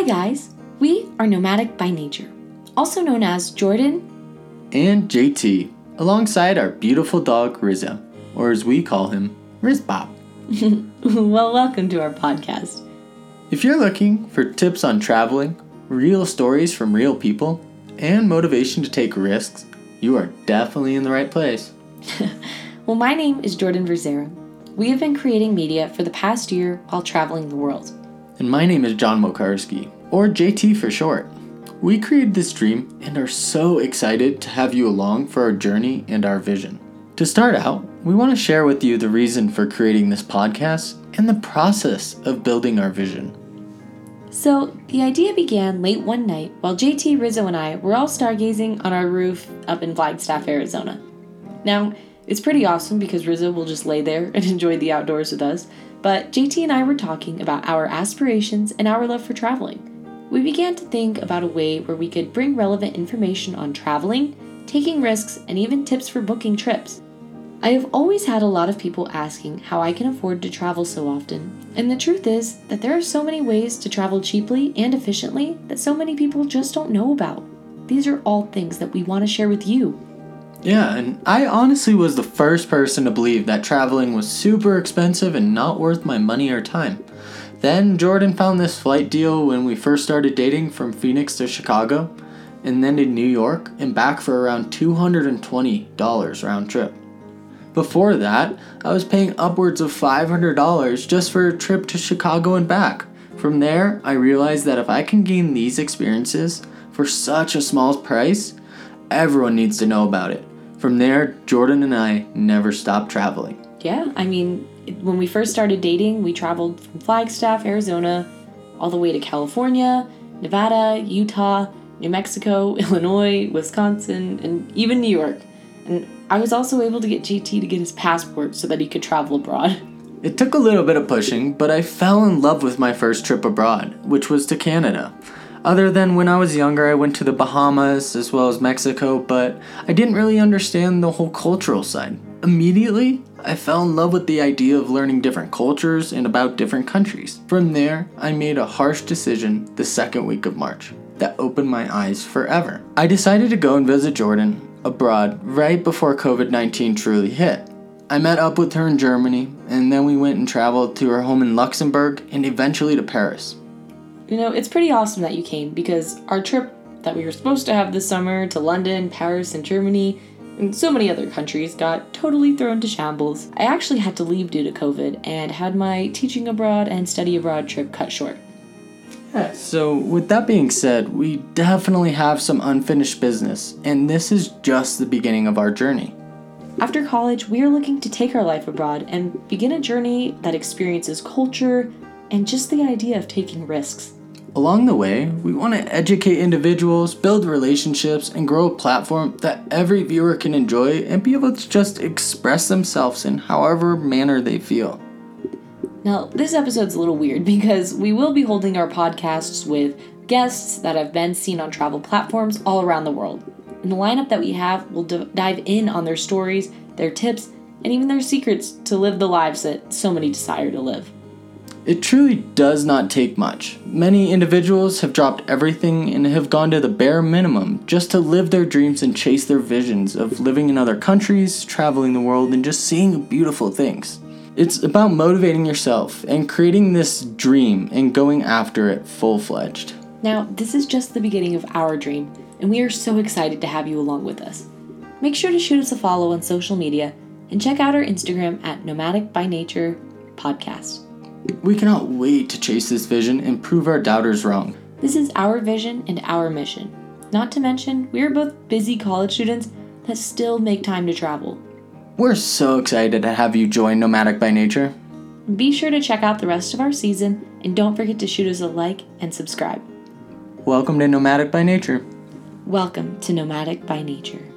Hi, guys. We are nomadic by nature, also known as Jordan and JT, alongside our beautiful dog Rizzo, or as we call him, Rizbop. well, welcome to our podcast. If you're looking for tips on traveling, real stories from real people, and motivation to take risks, you are definitely in the right place. well, my name is Jordan Verzera. We have been creating media for the past year while traveling the world. And my name is John Mokarski, or JT for short. We created this dream and are so excited to have you along for our journey and our vision. To start out, we want to share with you the reason for creating this podcast and the process of building our vision. So, the idea began late one night while JT Rizzo and I were all stargazing on our roof up in Flagstaff, Arizona. Now, it's pretty awesome because Rizzo will just lay there and enjoy the outdoors with us, but JT and I were talking about our aspirations and our love for traveling we began to think about a way where we could bring relevant information on traveling, taking risks, and even tips for booking trips. I have always had a lot of people asking how I can afford to travel so often, and the truth is that there are so many ways to travel cheaply and efficiently that so many people just don't know about. These are all things that we want to share with you. Yeah, and I honestly was the first person to believe that traveling was super expensive and not worth my money or time. Then Jordan found this flight deal when we first started dating from Phoenix to Chicago, and then to New York and back for around $220 round trip. Before that, I was paying upwards of $500 just for a trip to Chicago and back. From there, I realized that if I can gain these experiences for such a small price, everyone needs to know about it. From there, Jordan and I never stopped traveling. Yeah, I mean, when we first started dating, we traveled from Flagstaff, Arizona, all the way to California, Nevada, Utah, New Mexico, Illinois, Wisconsin, and even New York. And I was also able to get JT to get his passport so that he could travel abroad. It took a little bit of pushing, but I fell in love with my first trip abroad, which was to Canada. Other than when I was younger, I went to the Bahamas as well as Mexico, but I didn't really understand the whole cultural side. Immediately, I fell in love with the idea of learning different cultures and about different countries. From there, I made a harsh decision the second week of March that opened my eyes forever. I decided to go and visit Jordan abroad right before COVID 19 truly hit. I met up with her in Germany, and then we went and traveled to her home in Luxembourg and eventually to Paris. You know, it's pretty awesome that you came because our trip that we were supposed to have this summer to London, Paris, and Germany and so many other countries got totally thrown to shambles. I actually had to leave due to COVID and had my teaching abroad and study abroad trip cut short. Yeah, so with that being said, we definitely have some unfinished business, and this is just the beginning of our journey. After college, we are looking to take our life abroad and begin a journey that experiences culture and just the idea of taking risks. Along the way, we want to educate individuals, build relationships, and grow a platform that every viewer can enjoy and be able to just express themselves in however manner they feel. Now, this episode's a little weird because we will be holding our podcasts with guests that have been seen on travel platforms all around the world. And the lineup that we have will d- dive in on their stories, their tips, and even their secrets to live the lives that so many desire to live. It truly does not take much. Many individuals have dropped everything and have gone to the bare minimum just to live their dreams and chase their visions of living in other countries, traveling the world, and just seeing beautiful things. It's about motivating yourself and creating this dream and going after it full fledged. Now, this is just the beginning of our dream, and we are so excited to have you along with us. Make sure to shoot us a follow on social media and check out our Instagram at Nomadic by Nature Podcast. We cannot wait to chase this vision and prove our doubters wrong. This is our vision and our mission. Not to mention, we are both busy college students that still make time to travel. We're so excited to have you join Nomadic by Nature. Be sure to check out the rest of our season and don't forget to shoot us a like and subscribe. Welcome to Nomadic by Nature. Welcome to Nomadic by Nature.